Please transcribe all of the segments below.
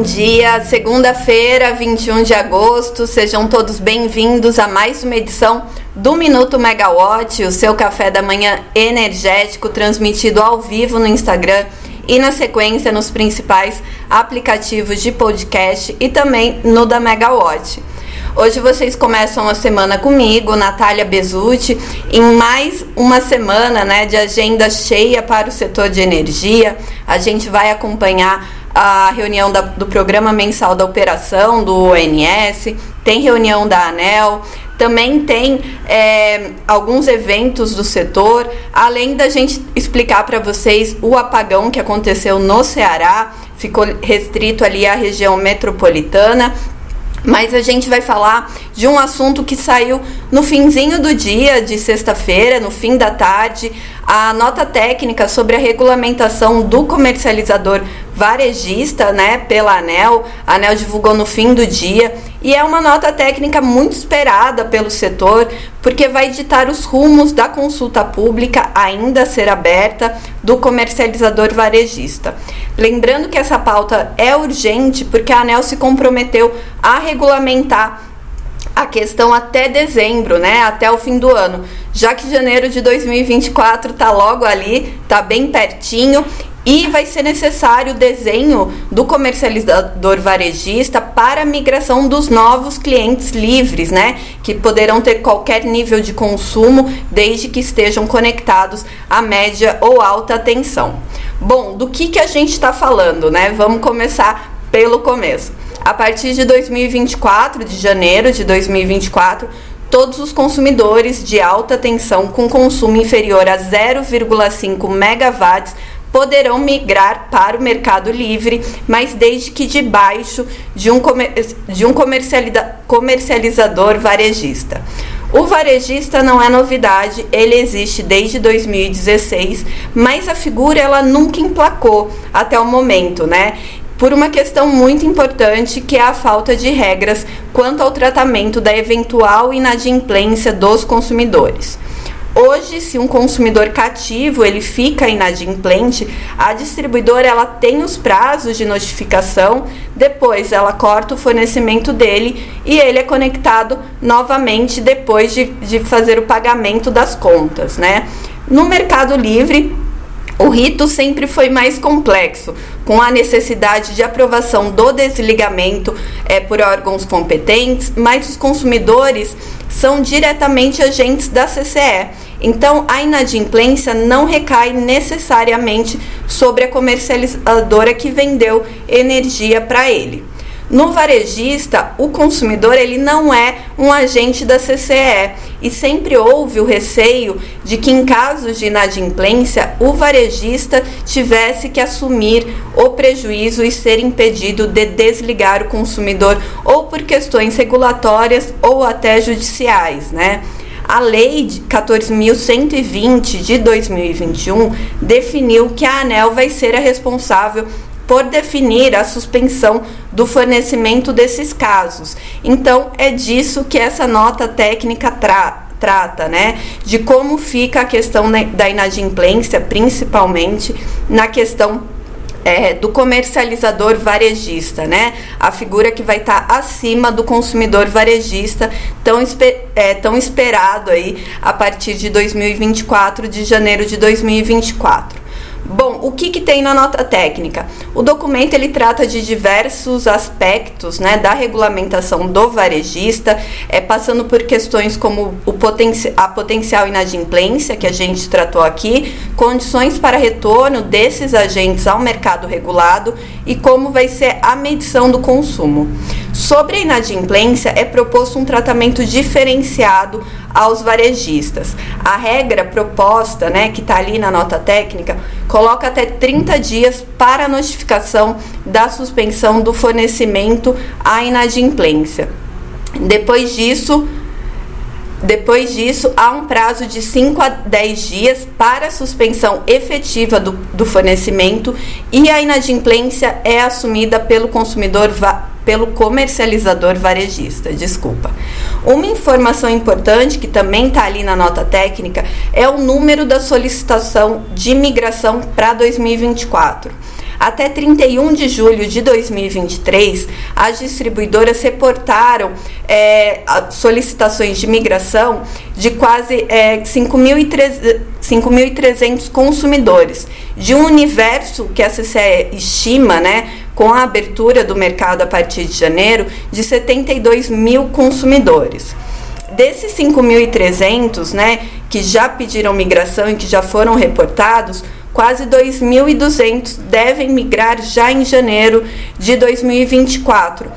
bom dia. Segunda-feira, 21 de agosto. Sejam todos bem-vindos a mais uma edição do Minuto Megawatt, o seu café da manhã energético transmitido ao vivo no Instagram e na sequência nos principais aplicativos de podcast e também no da Megawatt. Hoje vocês começam a semana comigo, Natália Bezutti, em mais uma semana né, de agenda cheia para o setor de energia. A gente vai acompanhar a reunião da, do programa mensal da operação do ONS, tem reunião da ANEL, também tem é, alguns eventos do setor, além da gente explicar para vocês o apagão que aconteceu no Ceará, ficou restrito ali à região metropolitana mas a gente vai falar de um assunto que saiu no finzinho do dia de sexta-feira, no fim da tarde, a nota técnica sobre a regulamentação do comercializador varejista, né, pela ANEL. A ANEL divulgou no fim do dia e é uma nota técnica muito esperada pelo setor, porque vai ditar os rumos da consulta pública ainda a ser aberta do comercializador varejista. Lembrando que essa pauta é urgente porque a ANEL se comprometeu a regulamentar a questão até dezembro, né? Até o fim do ano. Já que janeiro de 2024 tá logo ali, tá bem pertinho e vai ser necessário o desenho do comercializador varejista para a migração dos novos clientes livres, né? Que poderão ter qualquer nível de consumo desde que estejam conectados à média ou alta tensão. Bom, do que, que a gente está falando, né? Vamos começar pelo começo. A partir de 2024, de janeiro de 2024, todos os consumidores de alta tensão com consumo inferior a 0,5 megawatts poderão migrar para o mercado livre, mas desde que debaixo de um, comer de um comercializador varejista. O varejista não é novidade, ele existe desde 2016, mas a figura ela nunca emplacou até o momento, né? Por uma questão muito importante que é a falta de regras quanto ao tratamento da eventual inadimplência dos consumidores. Hoje, se um consumidor cativo ele fica inadimplente, a distribuidora ela tem os prazos de notificação, depois ela corta o fornecimento dele e ele é conectado novamente depois de, de fazer o pagamento das contas, né? No Mercado Livre, o rito sempre foi mais complexo, com a necessidade de aprovação do desligamento é, por órgãos competentes, mas os consumidores são diretamente agentes da CCE. Então, a inadimplência não recai necessariamente sobre a comercializadora que vendeu energia para ele. No varejista, o consumidor ele não é um agente da CCE e sempre houve o receio de que em casos de inadimplência o varejista tivesse que assumir o prejuízo e ser impedido de desligar o consumidor ou por questões regulatórias ou até judiciais, né? A Lei 14.120 de 2021 definiu que a ANEL vai ser a responsável por definir a suspensão do fornecimento desses casos. Então, é disso que essa nota técnica trata trata, né, de como fica a questão da inadimplência, principalmente na questão é, do comercializador varejista, né? A figura que vai estar tá acima do consumidor varejista, tão, é, tão esperado aí a partir de 2024, de janeiro de 2024. Bom, o que, que tem na nota técnica? O documento ele trata de diversos aspectos né, da regulamentação do varejista, é, passando por questões como o poten a potencial inadimplência, que a gente tratou aqui, condições para retorno desses agentes ao mercado regulado e como vai ser a medição do consumo. Sobre a inadimplência, é proposto um tratamento diferenciado aos varejistas. A regra proposta, né, que está ali na nota técnica, coloca até 30 dias para a notificação da suspensão do fornecimento à inadimplência. Depois disso, depois disso, há um prazo de 5 a 10 dias para a suspensão efetiva do, do fornecimento e a inadimplência é assumida pelo consumidor pelo comercializador varejista. Desculpa. Uma informação importante que também está ali na nota técnica é o número da solicitação de migração para 2024. Até 31 de julho de 2023, as distribuidoras reportaram é, solicitações de migração de quase é, 5.300 consumidores, de um universo que a CCE estima, né, com a abertura do mercado a partir de janeiro, de 72 mil consumidores. Desses 5.300, né, que já pediram migração e que já foram reportados, quase 2.200 devem migrar já em janeiro de 2024,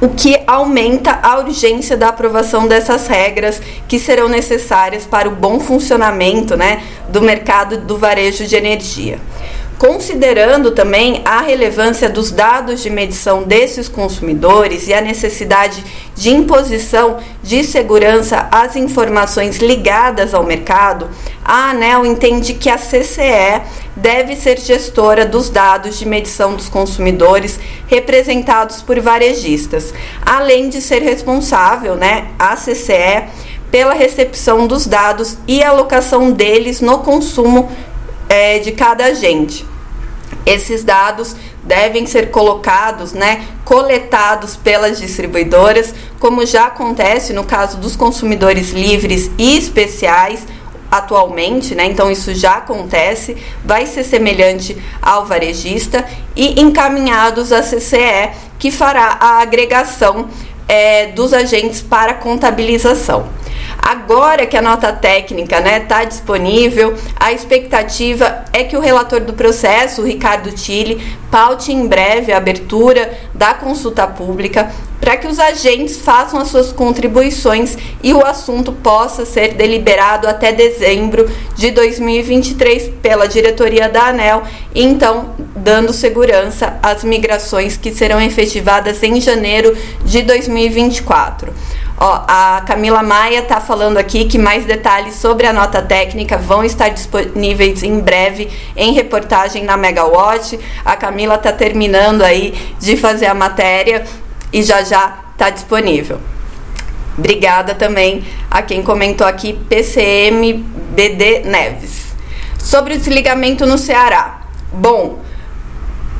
o que aumenta a urgência da aprovação dessas regras que serão necessárias para o bom funcionamento né, do mercado do varejo de energia considerando também a relevância dos dados de medição desses consumidores e a necessidade de imposição de segurança às informações ligadas ao mercado, a ANEL entende que a CCE deve ser gestora dos dados de medição dos consumidores representados por varejistas, além de ser responsável, né, a CCE pela recepção dos dados e alocação deles no consumo é, de cada agente. Esses dados devem ser colocados, né, coletados pelas distribuidoras, como já acontece no caso dos consumidores livres e especiais atualmente, né? Então isso já acontece, vai ser semelhante ao varejista e encaminhados à CCE, que fará a agregação é, dos agentes para contabilização. Agora que a nota técnica está né, tá disponível, a expectativa é que o relator do processo, Ricardo Tille, paute em breve a abertura da consulta pública para que os agentes façam as suas contribuições e o assunto possa ser deliberado até dezembro de 2023 pela diretoria da ANEL, então dando segurança às migrações que serão efetivadas em janeiro de 2024. Ó, a Camila Maia está falando aqui que mais detalhes sobre a nota técnica vão estar disponíveis em breve em reportagem na Megawatt. A Camila está terminando aí de fazer a matéria e já já está disponível. Obrigada também a quem comentou aqui, PCM BD Neves. Sobre o desligamento no Ceará. Bom,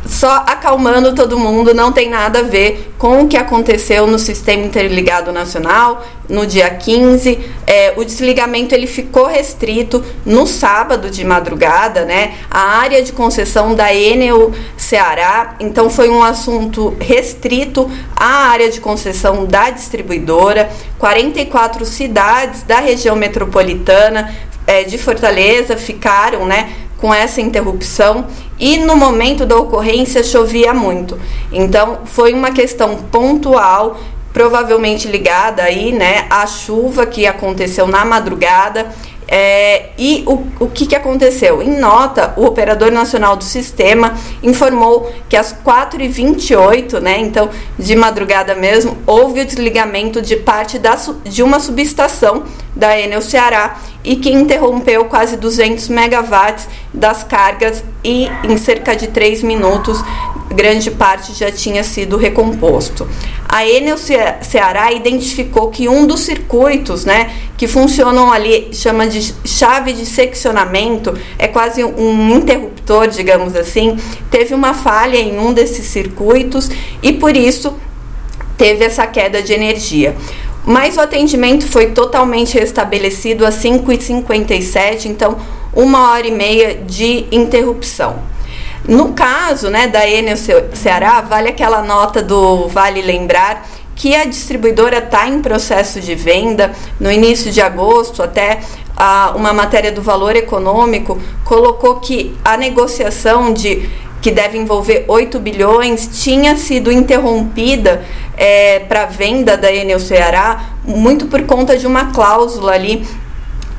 só acalmando todo mundo, não tem nada a ver com o que aconteceu no Sistema Interligado Nacional no dia 15. É, o desligamento ele ficou restrito no sábado de madrugada, né? A área de concessão da Enel Ceará, então foi um assunto restrito à área de concessão da distribuidora. 44 cidades da região metropolitana é, de Fortaleza ficaram, né? com essa interrupção e no momento da ocorrência chovia muito. Então foi uma questão pontual, provavelmente ligada aí, né, à chuva que aconteceu na madrugada é, e o, o que, que aconteceu? Em nota, o Operador Nacional do Sistema informou que às 4h28, né, então de madrugada mesmo, houve o desligamento de parte da, de uma subestação da Enel Ceará e que interrompeu quase 200 megawatts das cargas e em cerca de 3 minutos grande parte já tinha sido recomposto. A Enel Ceará identificou que um dos circuitos, né, que funcionam ali, chama de chave de seccionamento, é quase um interruptor, digamos assim, teve uma falha em um desses circuitos e por isso teve essa queda de energia. Mas o atendimento foi totalmente restabelecido às 5h57, então uma hora e meia de interrupção. No caso né, da Enel Ceará, vale aquela nota do Vale Lembrar que a distribuidora está em processo de venda. No início de agosto, até a, uma matéria do valor econômico colocou que a negociação de que deve envolver 8 bilhões tinha sido interrompida é, para venda da Enel Ceará muito por conta de uma cláusula ali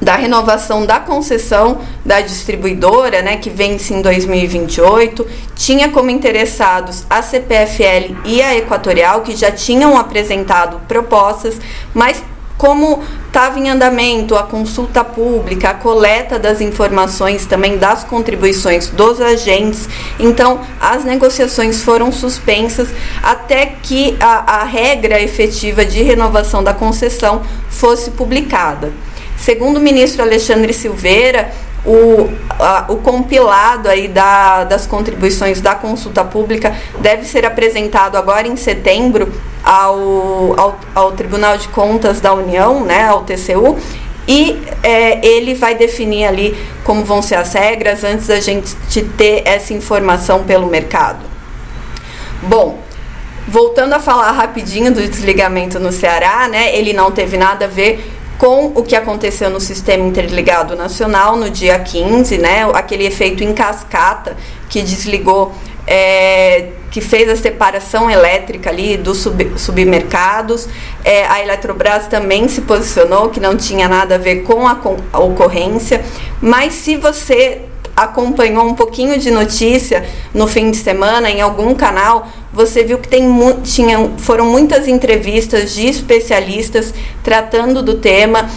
da renovação da concessão da distribuidora, né, que vence em 2028, tinha como interessados a CPFL e a Equatorial, que já tinham apresentado propostas, mas como estava em andamento a consulta pública, a coleta das informações também das contribuições dos agentes, então as negociações foram suspensas até que a, a regra efetiva de renovação da concessão fosse publicada. Segundo o ministro Alexandre Silveira, o, a, o compilado aí da, das contribuições da consulta pública deve ser apresentado agora em setembro ao, ao, ao Tribunal de Contas da União, né, ao TCU, e é, ele vai definir ali como vão ser as regras antes da gente ter essa informação pelo mercado. Bom, voltando a falar rapidinho do desligamento no Ceará, né? Ele não teve nada a ver com o que aconteceu no Sistema Interligado Nacional no dia 15, né? Aquele efeito em cascata que desligou, é, que fez a separação elétrica ali dos sub, submercados. É, a Eletrobras também se posicionou que não tinha nada a ver com a, com a ocorrência. Mas se você acompanhou um pouquinho de notícia no fim de semana em algum canal, você viu que tem, tinha, foram muitas entrevistas de especialistas tratando do tema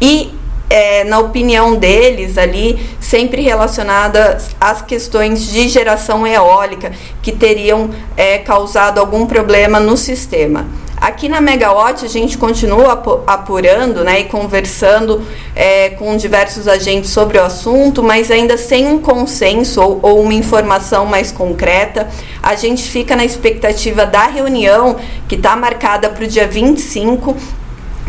e é, na opinião deles ali, sempre relacionadas às questões de geração eólica que teriam é, causado algum problema no sistema. Aqui na Megawatt a gente continua apurando né, e conversando é, com diversos agentes sobre o assunto, mas ainda sem um consenso ou, ou uma informação mais concreta. A gente fica na expectativa da reunião que está marcada para o dia 25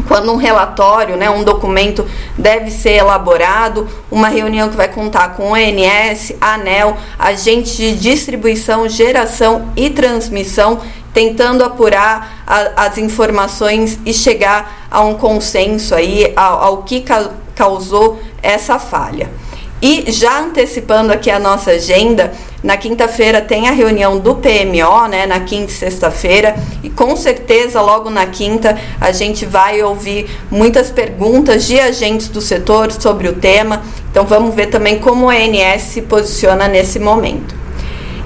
quando um relatório, né, um documento deve ser elaborado, uma reunião que vai contar com o ONS, ANEL, agentes de distribuição, geração e transmissão tentando apurar a, as informações e chegar a um consenso aí ao, ao que ca, causou essa falha. E já antecipando aqui a nossa agenda, na quinta-feira tem a reunião do PMO, né, na quinta e sexta-feira, e com certeza logo na quinta a gente vai ouvir muitas perguntas de agentes do setor sobre o tema. Então vamos ver também como o ENS se posiciona nesse momento.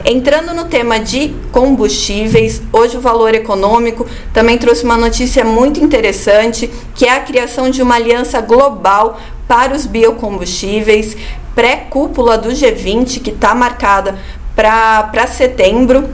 Entrando no tema de combustíveis, hoje o Valor Econômico também trouxe uma notícia muito interessante, que é a criação de uma aliança global para os biocombustíveis, pré-cúpula do G20, que está marcada para setembro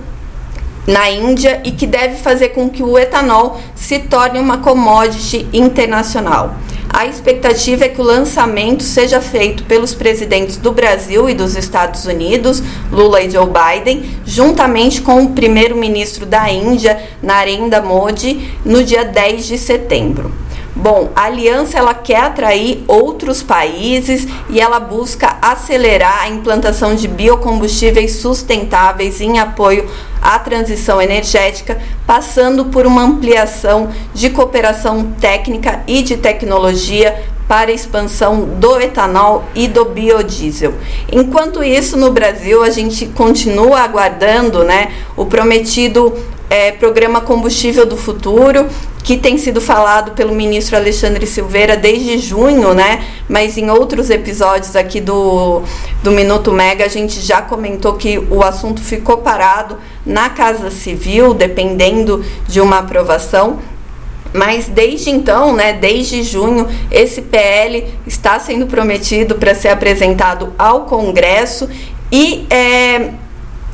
na Índia e que deve fazer com que o etanol se torne uma commodity internacional. A expectativa é que o lançamento seja feito pelos presidentes do Brasil e dos Estados Unidos, Lula e Joe Biden, juntamente com o primeiro-ministro da Índia, Narendra Modi, no dia 10 de setembro. Bom, a aliança ela quer atrair outros países e ela busca acelerar a implantação de biocombustíveis sustentáveis em apoio à transição energética, passando por uma ampliação de cooperação técnica e de tecnologia para a expansão do etanol e do biodiesel. Enquanto isso, no Brasil, a gente continua aguardando né, o prometido é, programa Combustível do Futuro, que tem sido falado pelo ministro Alexandre Silveira desde junho, né? Mas em outros episódios aqui do, do Minuto Mega a gente já comentou que o assunto ficou parado na Casa Civil, dependendo de uma aprovação. Mas desde então, né, desde junho, esse PL está sendo prometido para ser apresentado ao Congresso e é,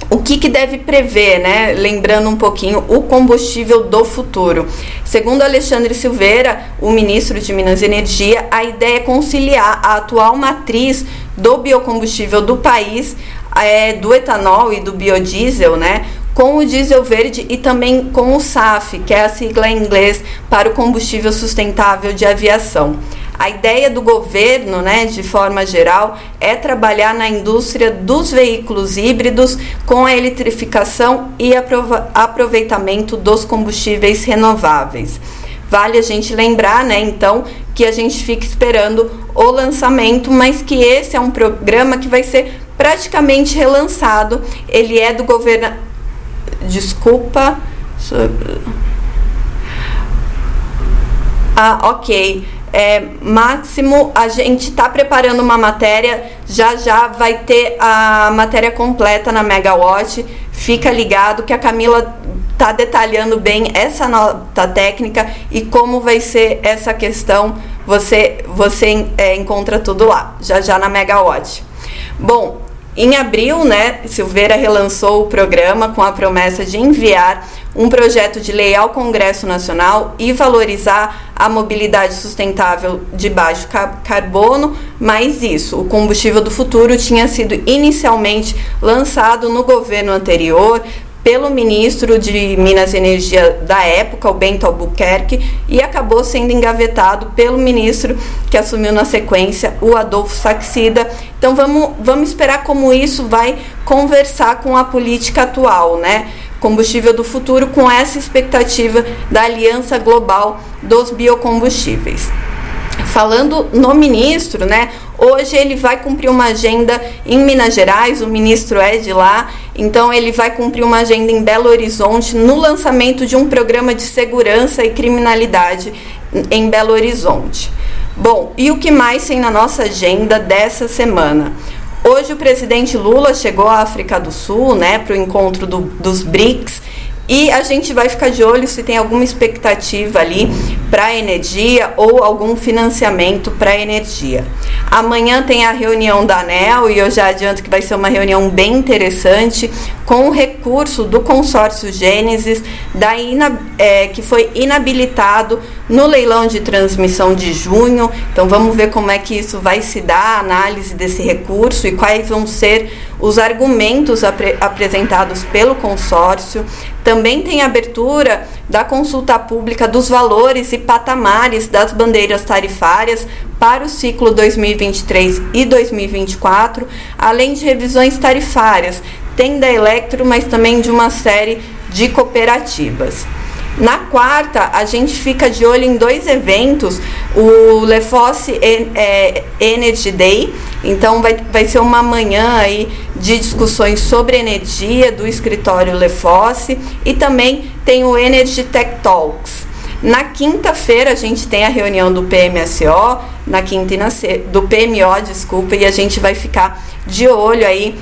o que, que, deve prever, né? Lembrando um pouquinho, o combustível do futuro. Segundo Alexandre Silveira, o ministro de Minas e Energia, a ideia é conciliar a atual matriz do biocombustível do país, é, do etanol e do biodiesel, né? Com o diesel verde e também com o SAF, que é a sigla em inglês para o combustível sustentável de aviação. A ideia do governo, né, de forma geral, é trabalhar na indústria dos veículos híbridos com a eletrificação e aproveitamento dos combustíveis renováveis. Vale a gente lembrar, né, então, que a gente fica esperando o lançamento, mas que esse é um programa que vai ser praticamente relançado. Ele é do governo. Desculpa. Ah, ok é, máximo a gente está preparando uma matéria, já já vai ter a matéria completa na Megawatt. Fica ligado que a Camila está detalhando bem essa nota técnica e como vai ser essa questão. Você, você é, encontra tudo lá, já já na Megawatt. Bom, em abril, né, Silveira relançou o programa com a promessa de enviar um projeto de lei ao Congresso Nacional e valorizar a mobilidade sustentável de baixo carbono, mas isso, o combustível do futuro tinha sido inicialmente lançado no governo anterior, pelo ministro de Minas e Energia da época, o Bento Albuquerque, e acabou sendo engavetado pelo ministro que assumiu na sequência, o Adolfo Saxida. Então vamos, vamos esperar como isso vai conversar com a política atual, né? Combustível do futuro com essa expectativa da aliança global dos biocombustíveis. Falando no ministro, né? Hoje ele vai cumprir uma agenda em Minas Gerais, o ministro é de lá, então ele vai cumprir uma agenda em Belo Horizonte no lançamento de um programa de segurança e criminalidade em Belo Horizonte. Bom, e o que mais tem na nossa agenda dessa semana? Hoje o presidente Lula chegou à África do Sul, né, para o encontro do, dos BRICS e a gente vai ficar de olho se tem alguma expectativa ali para energia ou algum financiamento para energia. Amanhã tem a reunião da ANEL e eu já adianto que vai ser uma reunião bem interessante com o recurso do consórcio Gênesis da ina, é, que foi inabilitado no leilão de transmissão de junho. Então vamos ver como é que isso vai se dar, a análise desse recurso e quais vão ser os argumentos apre apresentados pelo consórcio. Também tem abertura da consulta pública dos valores e patamares das bandeiras tarifárias para o ciclo 2023 e 2024, além de revisões tarifárias, tem da Electro, mas também de uma série de cooperativas. Na quarta, a gente fica de olho em dois eventos, o Lefosse é, Energy Day, então vai, vai ser uma manhã aí de discussões sobre energia do escritório Lefosse e também tem o Energy Tech Talks. Na quinta-feira a gente tem a reunião do PMSO, na quinta e na do PMO, desculpa, e a gente vai ficar de olho aí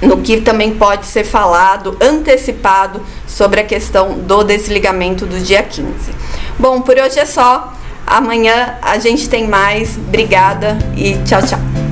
no que também pode ser falado, antecipado sobre a questão do desligamento do dia 15. Bom, por hoje é só. Amanhã a gente tem mais. Obrigada e tchau, tchau.